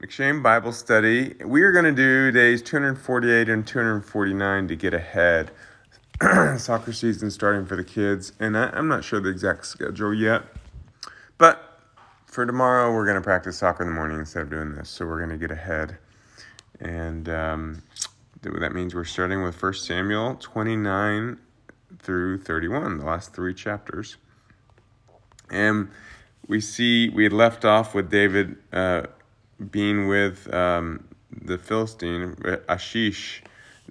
M'Cheyne Bible Study. We are going to do days 248 and 249 to get ahead. Soccer season starting for the kids, and I, I'm not sure the exact schedule yet. But for tomorrow, we're going to practice soccer in the morning instead of doing this. So we're going to get ahead. And um, that means we're starting with 1 Samuel 29 through 31, the last three chapters. And we see we had left off with David uh, being with um, the Philistine. Achish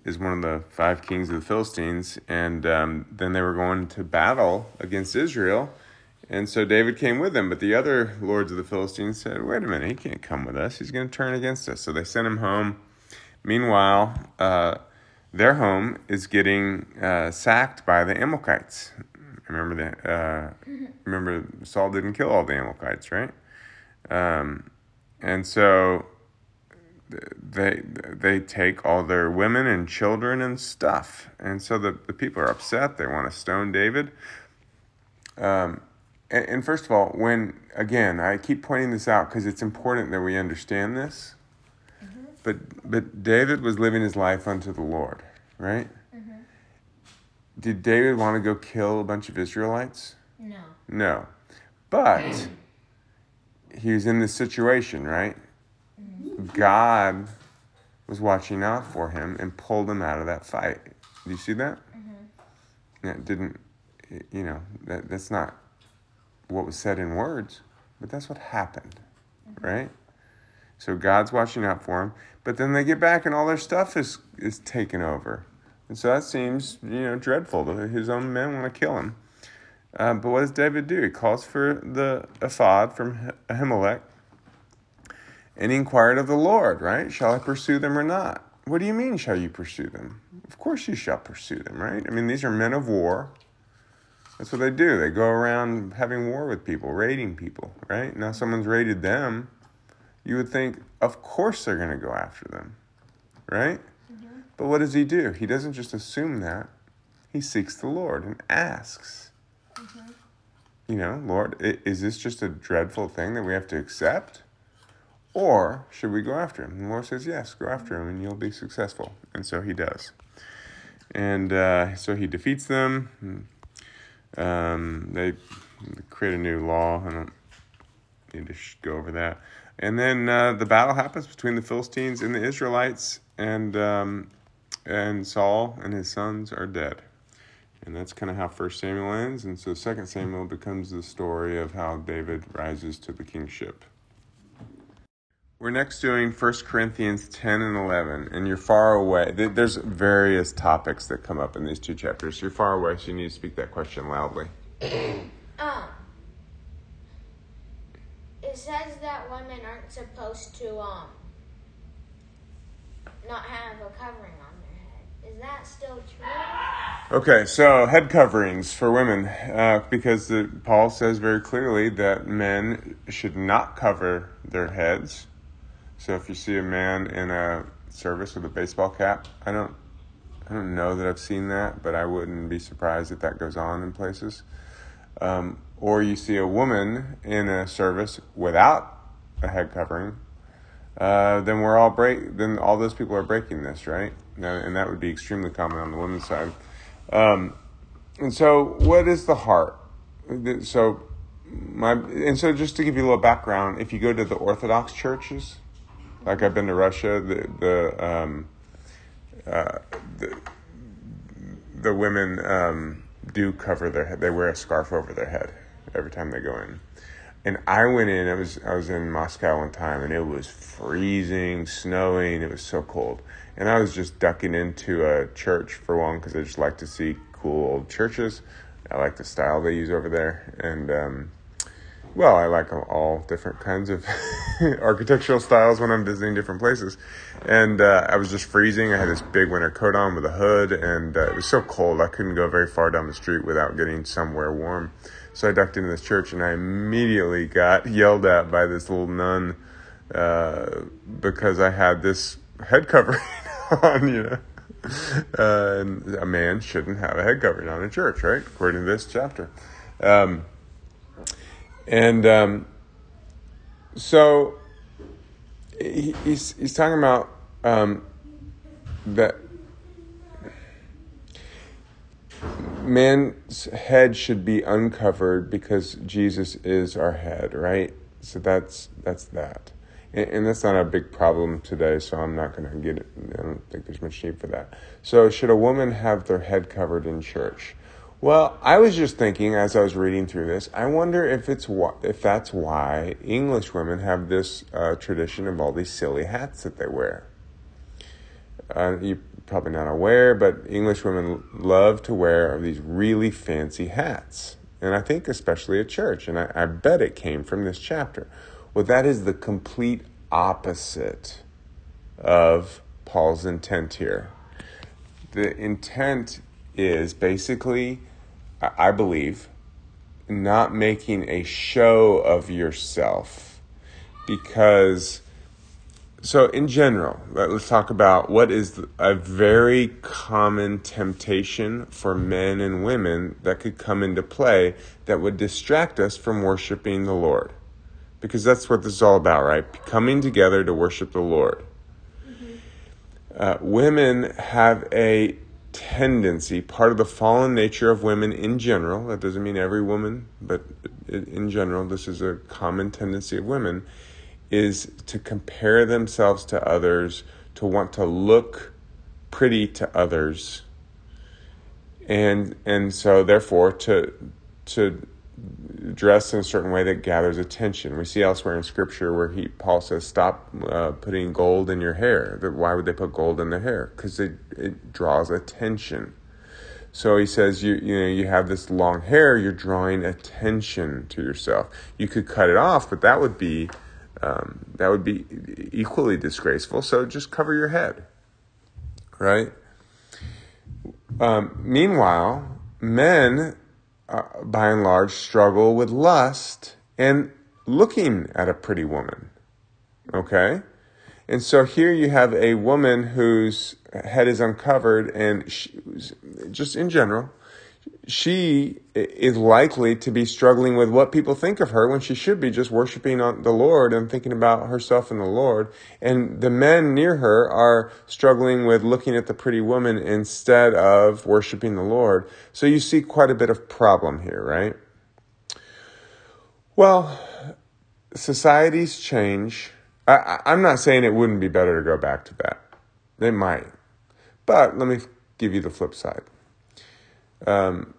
is one of the five kings of the Philistines, and um, then they were going to battle against Israel. And so David came with them, but the other lords of the Philistines said, Wait a minute, he can't come with us. He's going to turn against us. So they sent him home. Meanwhile, uh, their home is getting uh, sacked by the Amalekites. Remember that? Uh, remember, Saul didn't kill all the Amalekites, right? Um, and so they they take all their women and children and stuff, and so the, the people are upset. They want to stone David. Um, and, and first of all, when again, I keep pointing this out because it's important that we understand this. Mm-hmm. But but David was living his life unto the Lord, right? Mm-hmm. Did David want to go kill a bunch of Israelites? No. No, but he was in this situation, right? God was watching out for him and pulled him out of that fight. Do you see that? Mm-hmm. That didn't, you know, that, that's not what was said in words, but that's what happened, mm-hmm. right? So God's watching out for him, but then they get back and all their stuff is is taken over, and so that seems you know dreadful. His own men want to kill him. Uh, but what does David do? He calls for the ephod from Ahimelech and he inquired of the Lord, right? Shall I pursue them or not? What do you mean, shall you pursue them? Of course you shall pursue them, right? I mean, these are men of war. That's what they do. They go around having war with people, raiding people, right? Now someone's raided them. You would think, of course they're going to go after them, right? Mm-hmm. But what does he do? He doesn't just assume that. He seeks the Lord and asks. Mm-hmm. You know, Lord, is this just a dreadful thing that we have to accept? Or should we go after him? And the Lord says, Yes, go after him and you'll be successful. And so he does. And uh, so he defeats them. Um, they create a new law. I don't need to go over that. And then uh, the battle happens between the Philistines and the Israelites, and um, and Saul and his sons are dead. And that's kind of how First Samuel ends. And so Second Samuel becomes the story of how David rises to the kingship. We're next doing 1 Corinthians 10 and 11, and you're far away. There's various topics that come up in these two chapters. You're far away, so you need to speak that question loudly. um, it says that women aren't supposed to um not have a covering on. Is that still true? Okay, so head coverings for women, uh, because the, Paul says very clearly that men should not cover their heads so if you see a man in a service with a baseball cap, I don't I don't know that I've seen that, but I wouldn't be surprised if that goes on in places. Um, or you see a woman in a service without a head covering, uh, then we're all break. Then all those people are breaking this, right? And that would be extremely common on the women's side. Um, and so, what is the heart? So, my and so just to give you a little background, if you go to the Orthodox churches, like I've been to Russia, the the um, uh, the, the women um, do cover their head. They wear a scarf over their head every time they go in. And I went in. I was I was in Moscow one time, and it was freezing, snowing. It was so cold, and I was just ducking into a church for one because I just like to see cool old churches. I like the style they use over there, and um, well, I like all different kinds of architectural styles when I'm visiting different places. And uh, I was just freezing. I had this big winter coat on with a hood, and uh, it was so cold I couldn't go very far down the street without getting somewhere warm. So I ducked into this church, and I immediately got yelled at by this little nun uh, because I had this head covering on, you know. Uh, and a man shouldn't have a head covering on in church, right? According to this chapter. Um, and um, so he, he's he's talking about um, that man's head should be uncovered because Jesus is our head, right? So that's that's that, and, and that's not a big problem today. So I'm not going to get it. I don't think there's much need for that. So should a woman have their head covered in church? Well, I was just thinking as I was reading through this. I wonder if it's if that's why English women have this uh, tradition of all these silly hats that they wear. Uh, you're probably not aware, but English women love to wear these really fancy hats, and I think especially at church. And I, I bet it came from this chapter. Well, that is the complete opposite of Paul's intent here. The intent is basically I believe, not making a show of yourself. Because, so in general, let's talk about what is a very common temptation for men and women that could come into play that would distract us from worshiping the Lord. Because that's what this is all about, right? Coming together to worship the Lord. Mm-hmm. Uh, women have a tendency, part of the fallen nature of women in general, that doesn't mean every woman, but in general, this is a common tendency of women, is to compare themselves to others, to want to look pretty to others. And and so therefore to to dressed in a certain way that gathers attention. We see elsewhere in Scripture where he Paul says, "Stop uh, putting gold in your hair." Why would they put gold in their hair? Because it it draws attention. So he says, you you know you have this long hair, you're drawing attention to yourself. You could cut it off, but that would be um, that would be equally disgraceful. So just cover your head, right? Um, meanwhile, men uh, by and large, struggle with lust and looking at a pretty woman. Okay? And so here you have a woman whose head is uncovered, and she, just in general, she is likely to be struggling with what people think of her when she should be just worshiping on the Lord and thinking about herself and the Lord. And the men near her are struggling with looking at the pretty woman instead of worshiping the Lord. So you see quite a bit of problem here, right? Well, societies change. I, am not saying it wouldn't be better to go back to that. They might. But let me give you the flip side. Um,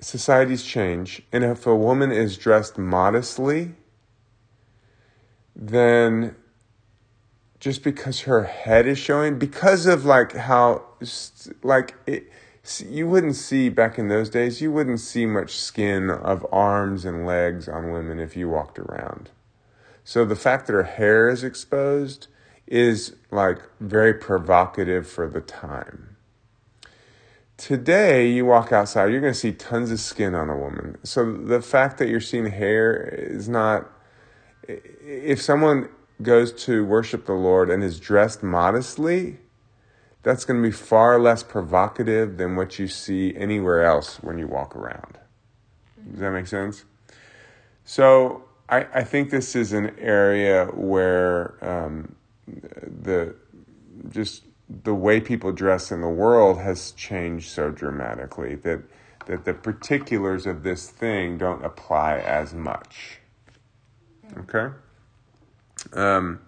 societies change, and if a woman is dressed modestly, then just because her head is showing, because of like how, like it, you wouldn't see back in those days, you wouldn't see much skin of arms and legs on women if you walked around. So the fact that her hair is exposed is like very provocative for the time. Today, you walk outside, you're going to see tons of skin on a woman. So the fact that you're seeing hair is not. If someone goes to worship the Lord and is dressed modestly, that's going to be far less provocative than what you see anywhere else when you walk around. Does that make sense? So I, I think this is an area where um, the just the way people dress in the world has changed so dramatically that that the particulars of this thing don't apply as much. Okay. Um,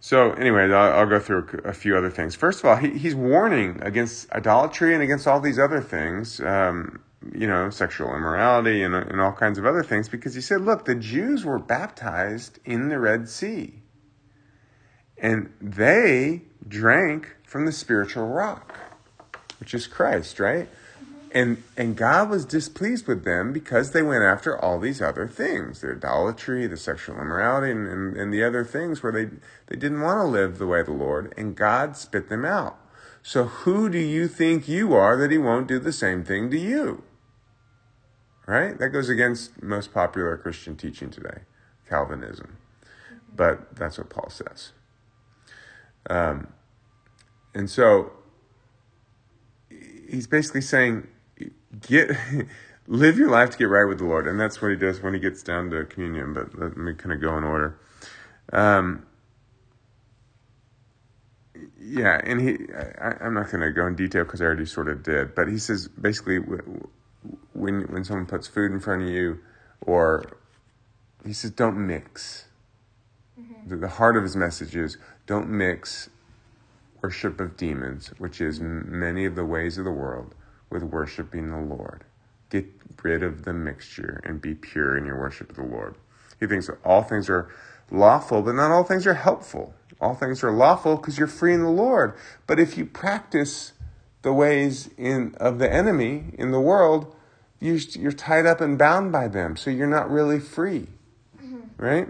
so, anyway, I'll, I'll, go through a, few other things. First of all, he, he's warning against idolatry and against all these other things, um, you know, sexual immorality and, and all kinds of other things, because he said, look, the Jews were baptized in the Red Sea. And they drank from the spiritual rock, which is Christ, right? Mm-hmm. And and God was displeased with them because they went after all these other things, the idolatry, the sexual immorality, and, and, and the other things where they, they didn't want to live the way of the Lord, and God spit them out. So who do you think you are that he won't do the same thing to you? Right? That goes against most popular Christian teaching today, Calvinism. Mm-hmm. But that's what Paul says. Um, and so he's basically saying, get live your life to get right with the Lord, and that's what he does when he gets down to communion. But let me kind of go in order. Um, Yeah, and he, I, I'm not going to go in detail because I already sort of did, but he says basically when when someone puts food in front of you, or he says don't mix. Mm-hmm. The, the heart of his message is don't mix worship of demons, which is many of the ways of the world, with worshiping the Lord. Get rid of the mixture and be pure in your worship of the Lord. He thinks that all things are lawful, but not all things are helpful. All things are lawful because you're free in the Lord. But if you practice the ways in, of the enemy in the world, you, you're tied up and bound by them. So you're not really free. Mm-hmm. Right?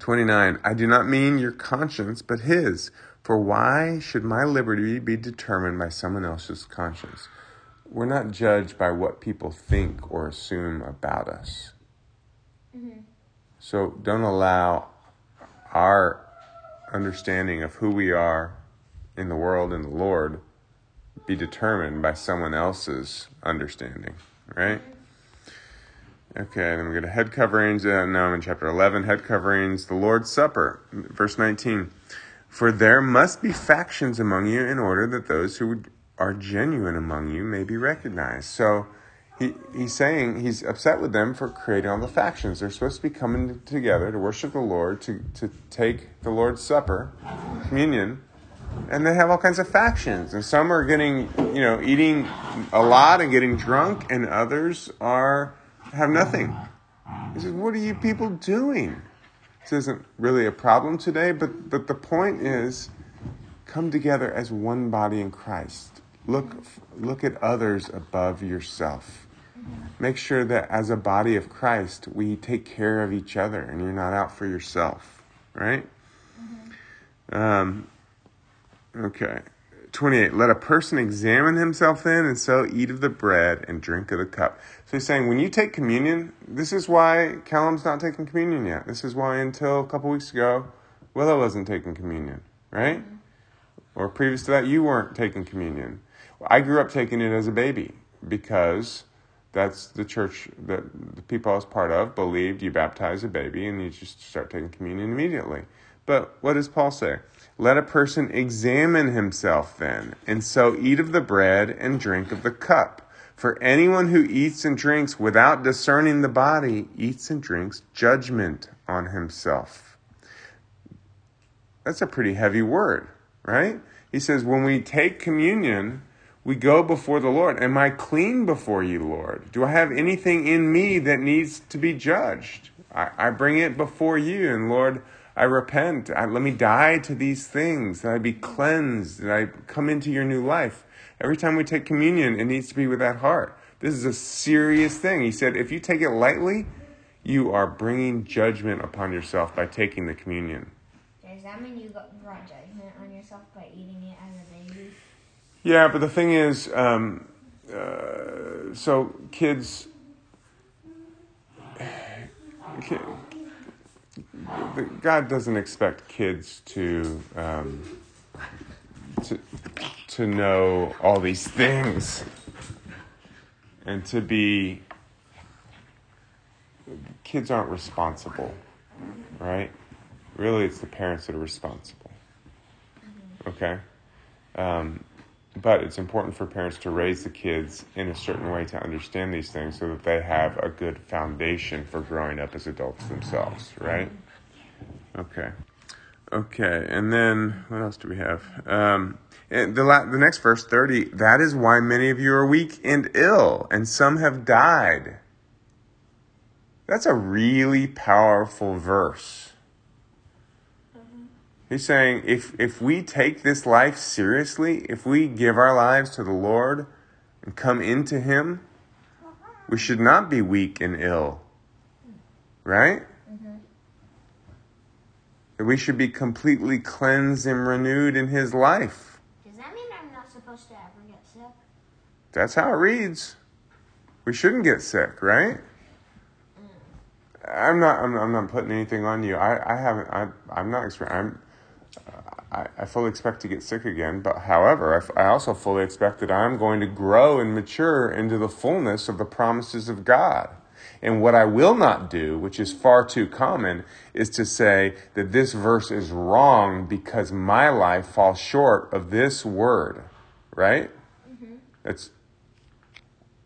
29. I do not mean your conscience, but his. For why should my liberty be determined by someone else's conscience? We're not judged by what people think or assume about us. Mm-hmm. So don't allow our understanding of who we are in the world and the Lord be determined by someone else's understanding, right? Okay, then we go to head coverings. Uh, now I'm in chapter 11, head coverings, the Lord's Supper, verse 19. For there must be factions among you in order that those who are genuine among you may be recognized. So he, he's saying he's upset with them for creating all the factions. They're supposed to be coming together to worship the Lord, to, to take the Lord's Supper, communion, and they have all kinds of factions. And some are getting, you know, eating a lot and getting drunk, and others are have nothing. He says, What are you people doing? This isn't really a problem today, but, but the point is come together as one body in Christ. Look, look at others above yourself. Make sure that as a body of Christ, we take care of each other and you're not out for yourself, right? Mm-hmm. Um, okay. 28. Let a person examine himself then, and so eat of the bread and drink of the cup. So he's saying when you take communion, this is why Callum's not taking communion yet. This is why until a couple weeks ago, Willow wasn't taking communion, right? Mm-hmm. Or previous to that, you weren't taking communion. I grew up taking it as a baby because that's the church that the people I was part of believed you baptize a baby and you just start taking communion immediately. But what does Paul say? Let a person examine himself then, and so eat of the bread and drink of the cup. For anyone who eats and drinks without discerning the body eats and drinks judgment on himself. That's a pretty heavy word, right? He says, when we take communion, we go before the Lord. Am I clean before you, Lord? Do I have anything in me that needs to be judged? I, I bring it before you, and Lord, I repent. I, let me die to these things, that I be cleansed, that I come into your new life. Every time we take communion, it needs to be with that heart. This is a serious thing. He said, if you take it lightly, you are bringing judgment upon yourself by taking the communion. Does that mean you brought judgment on yourself by eating it as a baby? Yeah, but the thing is, um, uh, so kids, God doesn't expect kids to um, to to know all these things and to be. Kids aren't responsible, right? Really, it's the parents that are responsible. Okay. Um, but it's important for parents to raise the kids in a certain way to understand these things so that they have a good foundation for growing up as adults themselves, right? Okay. Okay, and then what else do we have? Um, the la- the next verse thirty. That is why many of you are weak and ill, and some have died. That's a really powerful verse. Mm-hmm. He's saying if if we take this life seriously, if we give our lives to the Lord and come into Him, we should not be weak and ill. Right? That we should be completely cleansed and renewed in his life. Does that mean I'm not supposed to ever get sick? That's how it reads. We shouldn't get sick, right? Mm. I'm not. I'm, I'm, not putting anything on you. I, I haven't. I, I'm not. I'm. I, I fully expect to get sick again, but however, I, I also fully expect that I'm going to grow and mature into the fullness of the promises of God. And what I will not do, which is far too common, is to say that this verse is wrong because my life falls short of this word, right? Mm-hmm. That's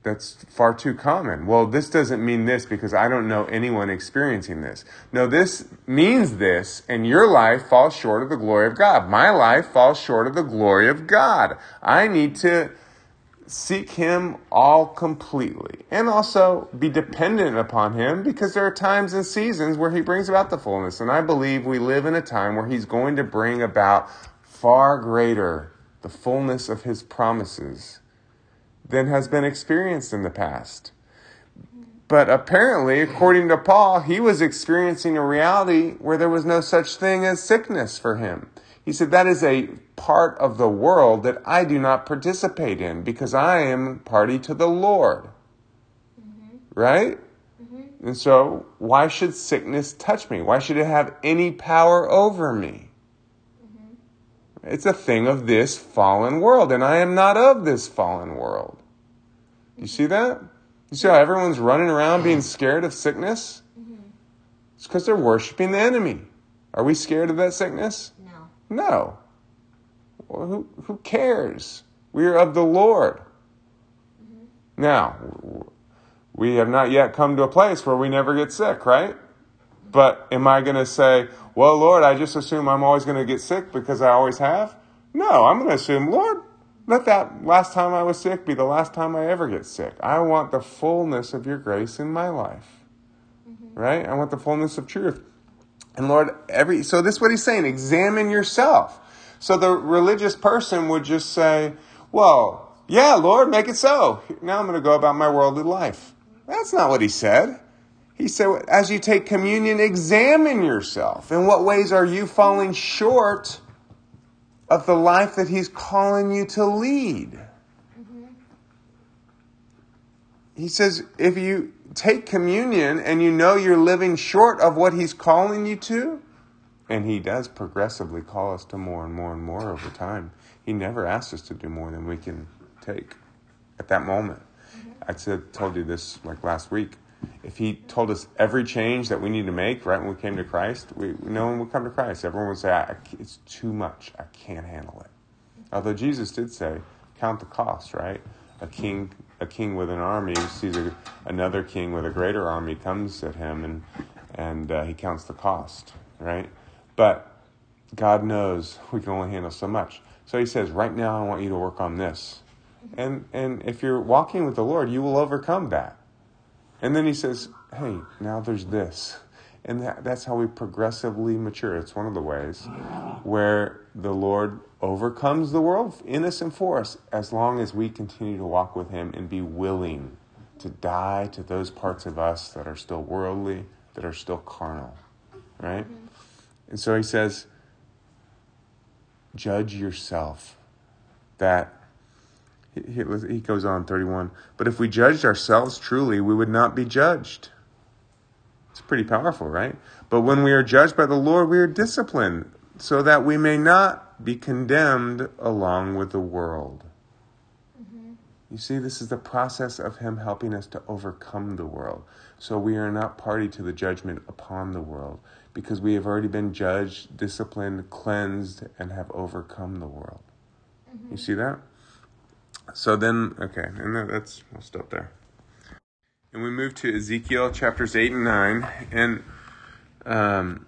that's far too common. Well, this doesn't mean this because I don't know anyone experiencing this. No, this means this, and your life falls short of the glory of God. My life falls short of the glory of God. I need to seek Him all completely and also be dependent upon Him because there are times and seasons where He brings about the fullness. And I believe we live in a time where He's going to bring about far greater the fullness of His promises than has been experienced in the past. But apparently, according to Paul, he was experiencing a reality where there was no such thing as sickness for him. He said, That is a part of the world that I do not participate in because I am party to the Lord. Mm-hmm. Right? Mm-hmm. And so, why should sickness touch me? Why should it have any power over me? It's a thing of this fallen world, and I am not of this fallen world. You see that? You see how everyone's running around being scared of sickness? Mm-hmm. It's because they're worshiping the enemy. Are we scared of that sickness? No. Well, who, who cares? We are of the Lord. Mm-hmm. Now, we have not yet come to a place where we never get sick, right? But am I going to say, well, Lord, I just assume I'm always going to get sick because I always have? No, I'm going to assume, Lord, let that last time I was sick be the last time I ever get sick. I want the fullness of your grace in my life. Mm-hmm. Right? I want the fullness of truth. And Lord, every so this is what he's saying, examine yourself. So the religious person would just say, Well, yeah, Lord, make it so. Now I'm going to go about my worldly life. That's not what he said. He said, as you take communion, examine yourself. In what ways are you falling short of the life that He's calling you to lead? Mm-hmm. He says, if you take communion and you know you're living short of what He's calling you to, and He does progressively call us to more and more and more over time, He never asks us to do more than we can take at that moment. Mm-hmm. I said, told you this like last week if he told us every change that we need to make right when we came to Christ, we no one would come to Christ. Everyone would say, "It's too much. I can't handle it." Although Jesus did say, "Count the cost." Right? A king, a king with an army sees a, another king with a greater army comes at him, and and uh, he counts the cost. Right? But God knows we can only handle so much. So He says, "Right now, I want you to work on this." And and if you're walking with the Lord, you will overcome that. And then he says, hey, now there's this. And that, that's how we progressively mature. It's one of the ways where the Lord overcomes the world in us and for us as long as we continue to walk with Him and be willing to die to those parts of us that are still worldly, that are still carnal. Right? Mm-hmm. And so he says, judge yourself that he, he goes on 31 but if we judged ourselves truly we would not be judged it's pretty powerful right but when we are judged by the lord we are disciplined so that we may not be condemned along with the world mm-hmm. you see this is the process of him helping us to overcome the world so we are not party to the judgment upon the world because we have already been judged disciplined cleansed and have overcome the world mm-hmm. you see that so then, okay, and that's, I'll stop there. And we move to Ezekiel chapters 8 and 9. And, um,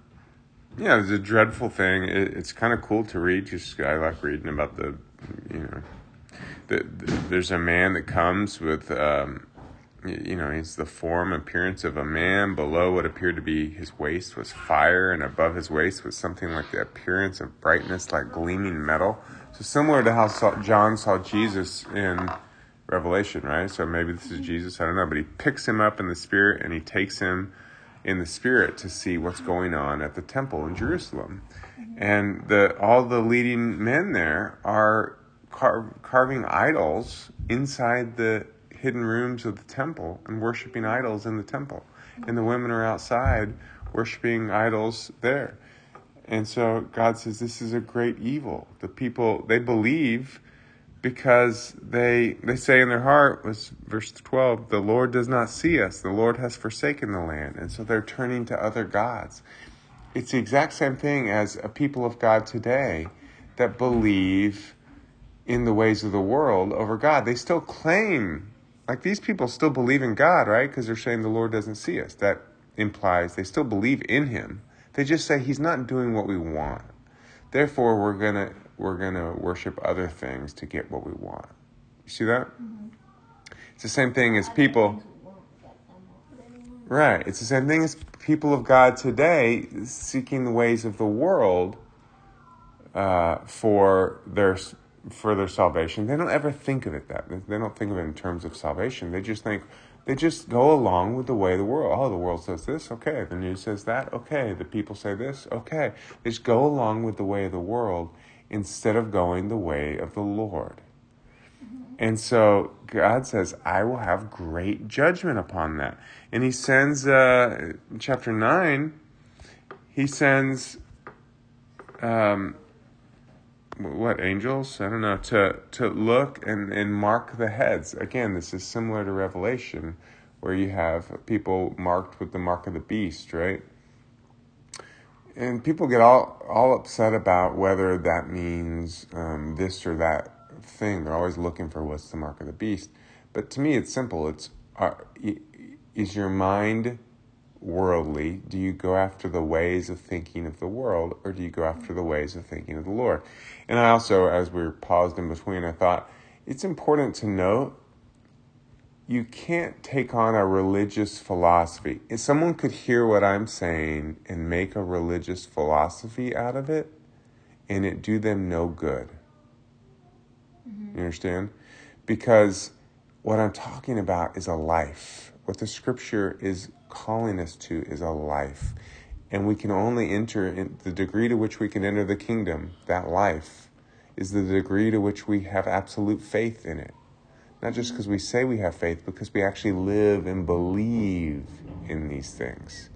yeah, it's a dreadful thing. It, it's kind of cool to read. Just I like reading about the, you know, the, the, there's a man that comes with, um, you know, he's the form appearance of a man. Below what appeared to be his waist was fire, and above his waist was something like the appearance of brightness, like gleaming metal. So similar to how John saw Jesus in Revelation, right? So maybe this is Jesus, I don't know, but he picks him up in the spirit and he takes him in the spirit to see what's going on at the temple in Jerusalem. And the all the leading men there are car- carving idols inside the hidden rooms of the temple and worshiping idols in the temple. And the women are outside worshiping idols there. And so God says this is a great evil. The people, they believe because they they say in their heart was verse 12 the lord does not see us. The lord has forsaken the land. And so they're turning to other gods. It's the exact same thing as a people of god today that believe in the ways of the world over god. They still claim like these people still believe in god right? Because they're saying the lord doesn't see us. That implies they still believe in him. They just say he's not doing what we want. Therefore we're gonna we're going to worship other things to get what we want. You see that? Mm-hmm. It's the same thing as people. Right. It's the same thing as people of God today seeking the ways of the world uh, for their for their salvation. They don't ever think of it that. Way. They don't think of it in terms of salvation. They just think they just go along with the way of the world. Oh, the world says this, okay. The news says that, okay. The people say this, okay. They just go along with the way of the world instead of going the way of the Lord. And so God says, I will have great judgment upon that. And he sends, uh, chapter 9, he sends, um, what, angels? I don't know, to, to look and, and mark the heads. Again, this is similar to Revelation, where you have people marked with the mark of the beast, right? And people get all all upset about whether that means um, this or that thing. They're always looking for what's the mark of the beast. But to me, it's simple. It's uh, is your mind worldly? Do you go after the ways of thinking of the world, or do you go after the ways of thinking of the Lord? And I also, as we were paused in between, I thought it's important to note you can't take on a religious philosophy. If someone could hear what I'm saying and make a religious philosophy out of it, and it do them no good. Mm-hmm. You understand? Because what I'm talking about is a life. What the scripture is calling us to is a life. And we can only enter in the degree to which we can enter the kingdom, that life, is the degree to which we have absolute faith in it. Not just because we say we have faith, because we actually live and believe in these things.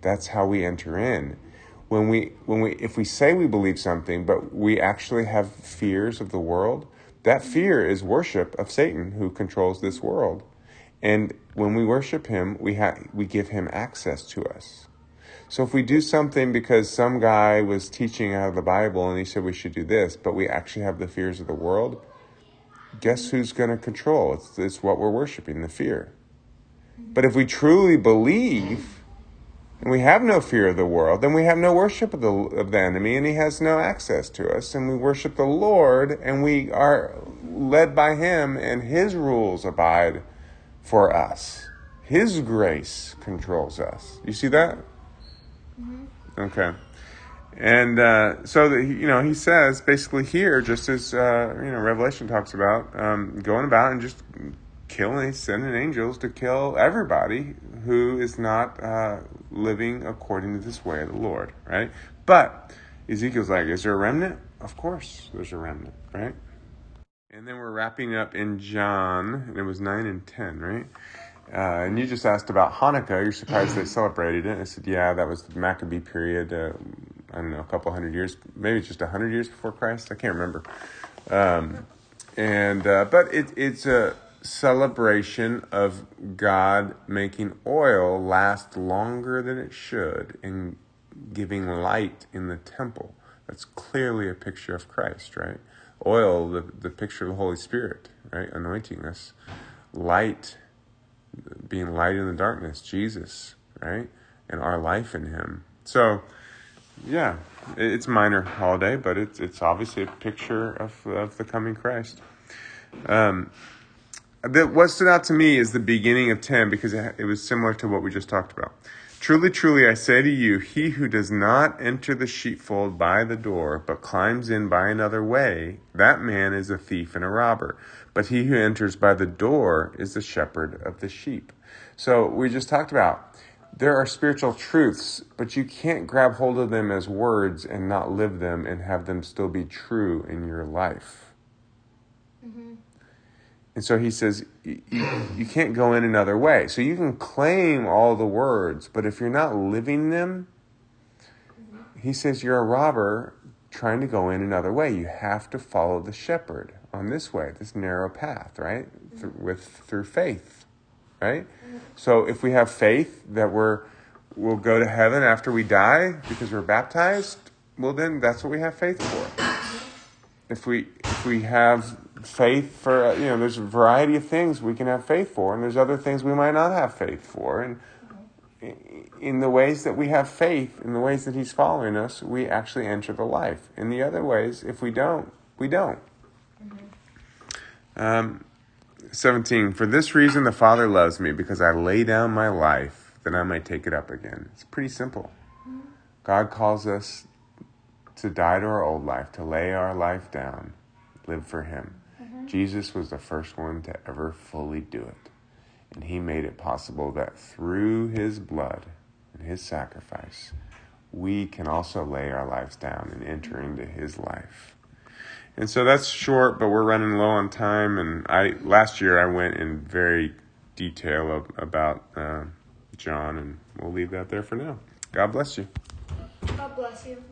That's how we enter in. When we, when we, if we say we believe something, but we actually have fears of the world, that fear is worship of Satan who controls this world. And when we worship him, we, ha- we give him access to us. So if we do something because some guy was teaching out of the Bible and he said we should do this, but we actually have the fears of the world, guess who's going to control? It's, it's what we're worshiping, the fear. But if we truly believe and we have no fear of the world, then we have no worship of the, of the enemy and he has no access to us. And we worship the Lord and we are led by him and his rules abide for us. His grace controls us. You see that? Mm-hmm. Okay. And uh, so that you know, he says basically here, just as uh, you know, Revelation talks about um, going about and just killing, sending angels to kill everybody who is not uh, living according to this way of the Lord, right? But Ezekiel's like, is there a remnant? Of course, there's a remnant, right? And then we're wrapping up in John, and it was nine and ten, right? Uh, and you just asked about Hanukkah. You're surprised they celebrated it. I said, yeah, that was the Maccabee period. Uh, I don't know, a couple hundred years, maybe just a hundred years before Christ. I can't remember. Um, and uh, but it, it's a celebration of God making oil last longer than it should and giving light in the temple. That's clearly a picture of Christ, right? Oil, the, the picture of the Holy Spirit, right? Anointing us. Light, being light in the darkness, Jesus, right? And our life in Him. So, yeah, it's minor holiday, but it's it's obviously a picture of of the coming Christ. Um, the, what stood out to me is the beginning of ten because it, it was similar to what we just talked about. Truly, truly, I say to you, he who does not enter the sheepfold by the door, but climbs in by another way, that man is a thief and a robber. But he who enters by the door is the shepherd of the sheep. So we just talked about there are spiritual truths, but you can't grab hold of them as words and not live them and have them still be true in your life. Mm-hmm. And so he says, you, you can't go in another way. So you can claim all the words, but if you're not living them, mm-hmm. he says you're a robber trying to go in another way. You have to follow the shepherd, on this way, this narrow path, right? Th- with through faith, right? So if we have faith that we're we'll go to heaven after we die because we're baptized, well then that's what we have faith for. If we if we have faith for you know there's a variety of things we can have faith for and there's other things we might not have faith for. And in the ways that we have faith in the ways that he's following us we actually enter the life. In the other ways if we don't we don't. Um, 17 for this reason the father loves me because i lay down my life that i might take it up again. It's pretty simple. God calls us to die to our old life to lay our life down live for him. Mm-hmm. Jesus was the first one to ever fully do it. And he made it possible that through his blood and his sacrifice, we can also lay our lives down and enter mm-hmm. into his life. And so that's short, but we're running low on time. And I last year I went in very detail of, about uh, John, and we'll leave that there for now. God bless you. God bless you.